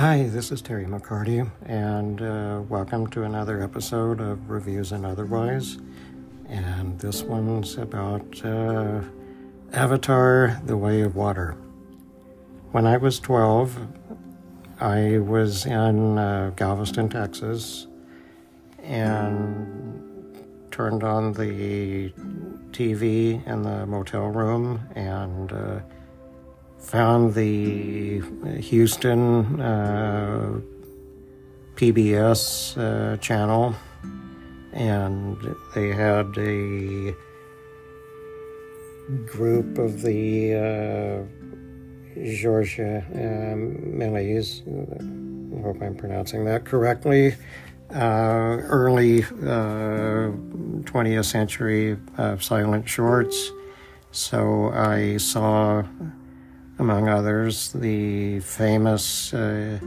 Hi, this is Terry McCarty, and uh, welcome to another episode of Reviews and Otherwise. And this one's about uh, Avatar The Way of Water. When I was 12, I was in uh, Galveston, Texas, and turned on the TV in the motel room and uh, found the Houston uh, PBS uh, channel, and they had a group of the uh, Georges um, Méliès. I hope I'm pronouncing that correctly. Uh, early 20th uh, century uh, silent shorts. So I saw among others, the famous uh,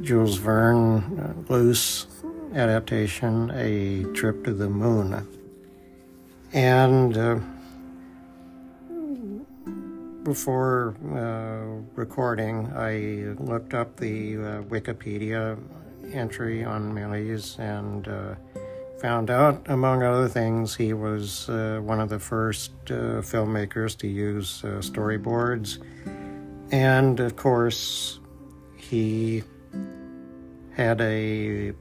Jules Verne uh, loose adaptation, A Trip to the Moon. And uh, before uh, recording, I looked up the uh, Wikipedia entry on Méliès and uh, found out, among other things, he was uh, one of the first uh, filmmakers to use uh, storyboards and of course, he had a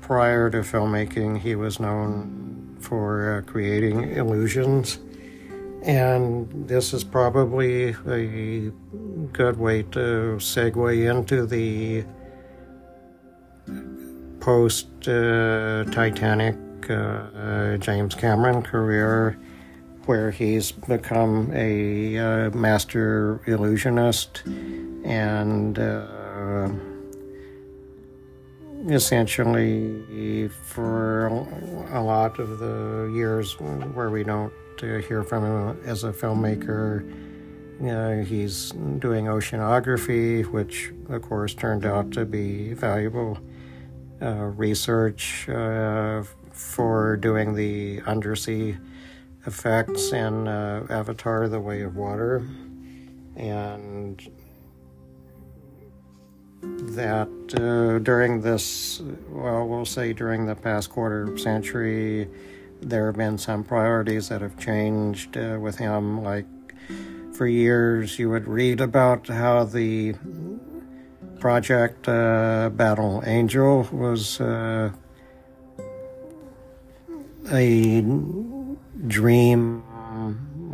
prior to filmmaking, he was known for uh, creating illusions. And this is probably a good way to segue into the post uh, Titanic uh, James Cameron career where he's become a uh, master illusionist and uh, essentially for a lot of the years where we don't uh, hear from him as a filmmaker uh, he's doing oceanography which of course turned out to be valuable uh, research uh, for doing the undersea effects in uh, Avatar The Way of Water. And that uh, during this, well, we'll say during the past quarter century, there have been some priorities that have changed uh, with him. Like for years, you would read about how the project uh, Battle Angel was uh, a dream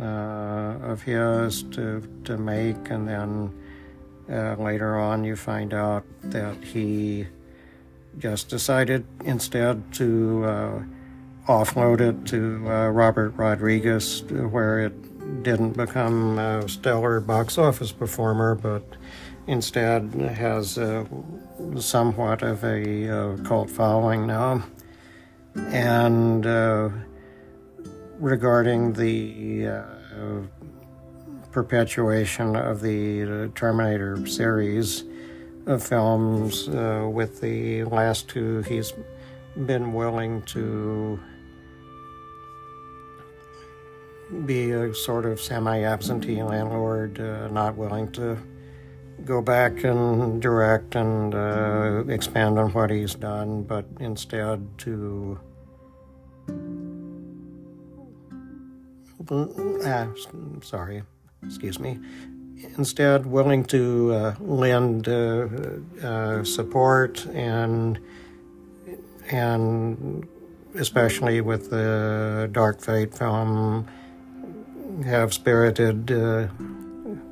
uh, of his to, to make, and then uh, later on you find out that he just decided instead to uh, offload it to uh, Robert Rodriguez, where it didn't become a stellar box office performer, but instead has somewhat of a uh, cult following now. And uh, regarding the uh, perpetuation of the Terminator series of films. Uh, with the last two, he's been willing to be a sort of semi absentee landlord, uh, not willing to go back and direct and uh, expand on what he's done, but instead to uh, sorry, excuse me, instead willing to uh, lend uh, uh, support and and especially with the Dark Fate film, have spirited. Uh,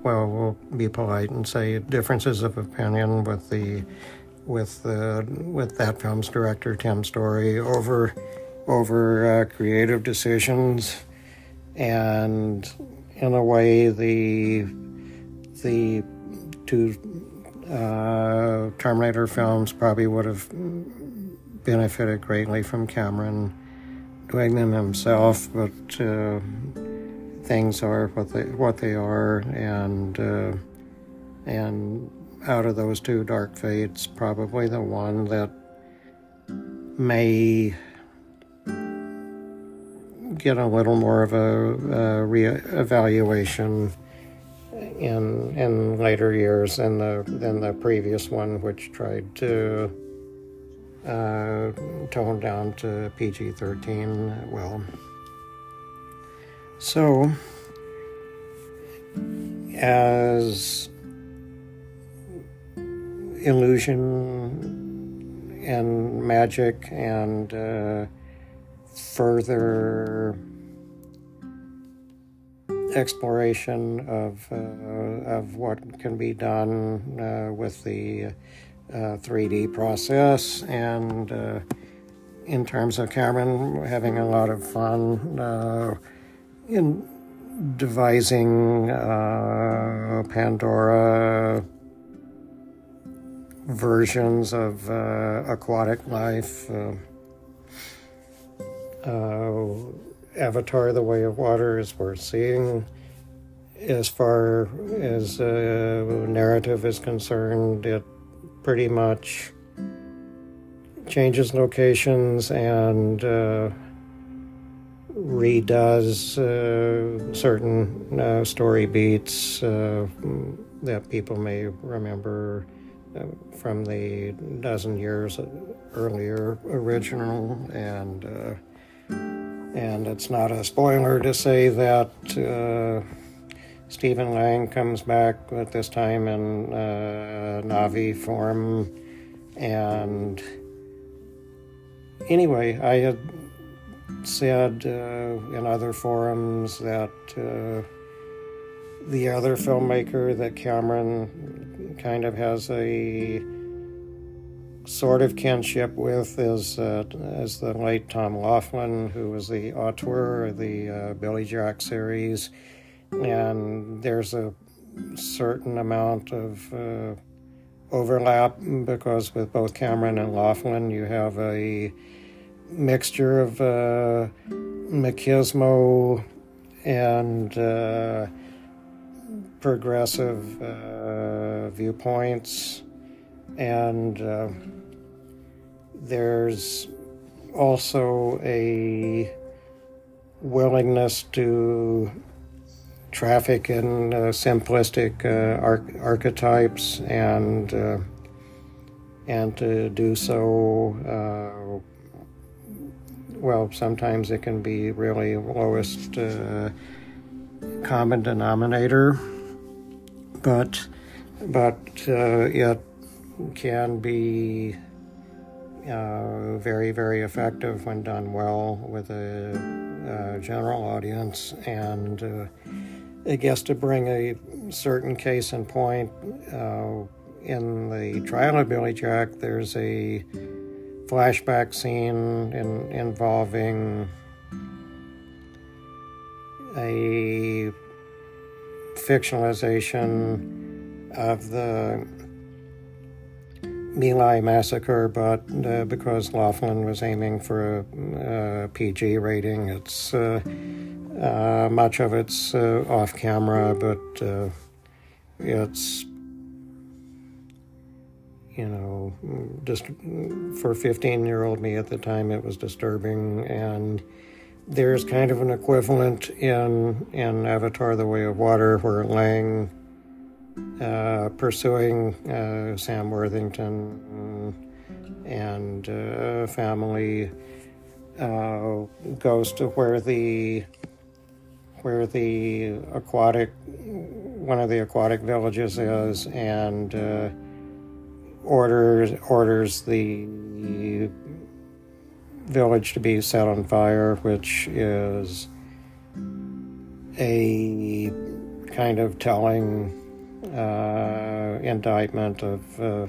well, we'll be polite and say differences of opinion with the with the with that film's director Tim Story over over uh, creative decisions and in a way, the the two uh, Terminator films probably would have benefited greatly from Cameron doing them himself, but uh, things are what they what they are, and uh, and out of those two Dark Fates, probably the one that may get a little more of a, a re-evaluation in in later years than the than the previous one, which tried to uh, tone down to PG thirteen. Well, so as illusion and magic and uh, further exploration of uh, of what can be done uh, with the 3D uh, process and uh, in terms of Cameron having a lot of fun uh, in devising Pandora versions of aquatic life. Uh, Avatar: The Way of Water is worth seeing. As far as uh, narrative is concerned, it pretty much changes locations and uh, redoes uh, certain uh, story beats uh, that people may remember uh, from the dozen years earlier original and and it's not a spoiler to say that uh, Stephen Lang comes back at this time in uh, Na'vi form. And anyway, I had said uh, in other forums that uh, the other filmmaker that Cameron kind of has a sort of kinship with is uh, is the late Tom Laughlin, who was the auteur of the uh, Billy Jack series, and there's a certain amount of uh, overlap because with both Cameron and Laughlin, you have a mixture of uh, machismo and uh, progressive uh, viewpoints and uh, there's also a willingness to traffic in uh, simplistic uh, arch- archetypes and uh, and to do so uh, well sometimes it can be really lowest uh, common denominator but but it can be uh, very, very effective when done well with a, a general audience. And uh, it gets to bring a certain case in point. Uh, in the trial of Billy Jack, there's a flashback scene in, involving a fictionalization of the My Lai massacre, but uh, because Laughlin was aiming for a, a PG rating, it's uh, uh, much of it's uh, off camera, but uh, it's you know just for 15 year old me at the time it was disturbing. And there's kind of an equivalent in in avatar the way of water where lang uh, pursuing uh, Sam Worthington and uh, family uh, goes to where the where the aquatic one of the aquatic villages is and uh, orders orders the village to be set on fire, which is a kind of telling uh, indictment of uh,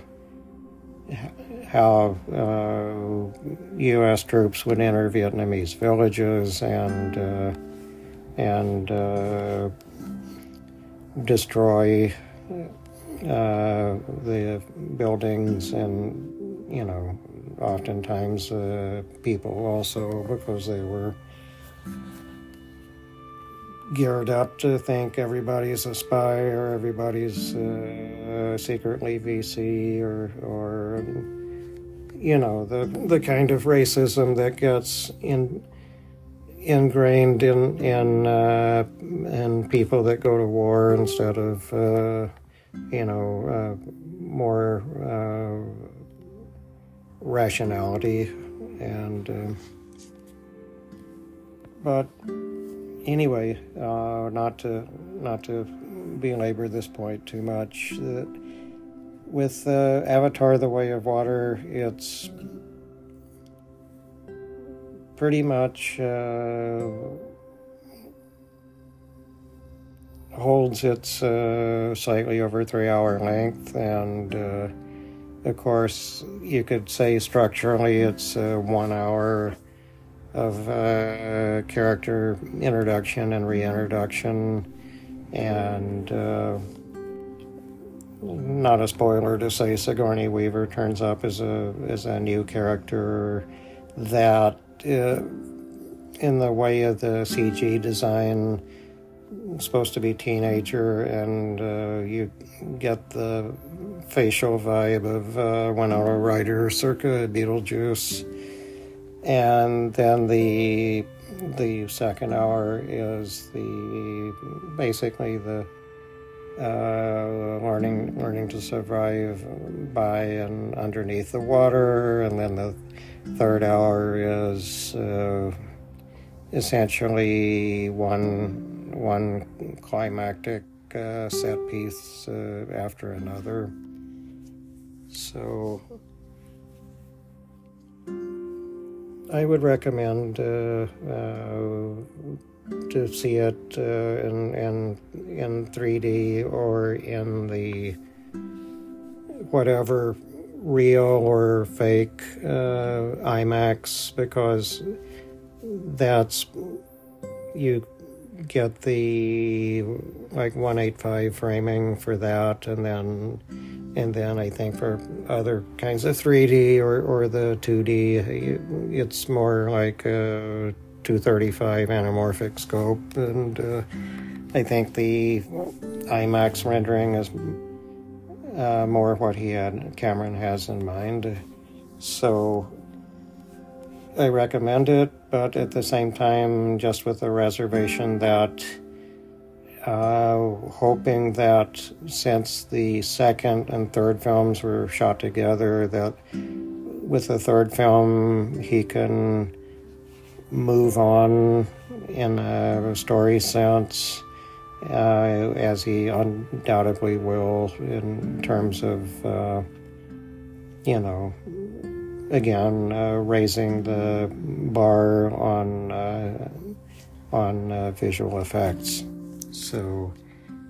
how uh, U.S. troops would enter Vietnamese villages and uh, and uh, destroy uh, the buildings and you know oftentimes people also because they were geared up to think everybody's a spy or everybody's uh, secretly VC or or you know the the kind of racism that gets in ingrained in in uh, in people that go to war instead of, uh, you know, uh, more uh, rationality and. Uh, but anyway, uh, not to not to belabor this point too much. That with uh, Avatar: The Way of Water, it's pretty much uh, holds its uh, slightly over three hour length, and uh, of course, you could say structurally it's one hour of uh, character introduction and reintroduction, and uh, not a spoiler to say Sigourney Weaver turns up as a as a new character that, uh, in the way of the CG design, supposed to be teenager, and uh, you get the facial vibe of uh, Winona Ryder circa Beetlejuice and then the the second hour is the basically the uh, learning learning to survive by and underneath the water, and then the third hour is uh, essentially one one climactic uh, set piece uh, after another. So I would recommend uh, uh, to see it uh, in, in in 3D or in the whatever real or fake IMAX because that's you get the like 185 framing for that and then and then I think for other kinds of 3D or, or the 2D, it's more like a 235 anamorphic scope. And uh, I think the IMAX rendering is uh, more what he had, Cameron has in mind. So I recommend it, but at the same time, just with the reservation that uh, hoping that since the second and third films were shot together, that with the third film he can move on in a story sense, uh, as he undoubtedly will in terms of, uh, you know, again uh, raising the bar on uh, on uh, visual effects. So,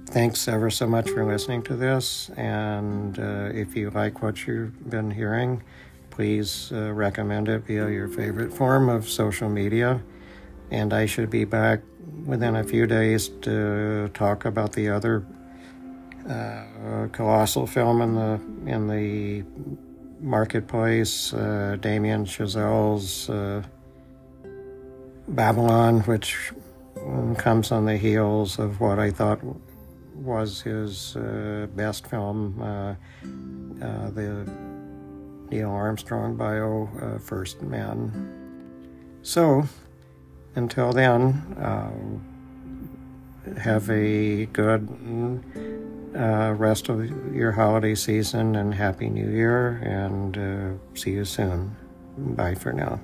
thanks ever so much for listening to this. And uh, if you like what you've been hearing, please uh, recommend it via your favorite form of social media. And I should be back within a few days to talk about the other uh, colossal film in the in the marketplace, uh, Damien Chazelle's uh, Babylon, which comes on the heels of what I thought was his uh, best film, uh, uh, the Neil Armstrong bio, uh, First Man. So, until then, have a good uh, rest of your holiday season and Happy New Year, and see you soon. Bye for now.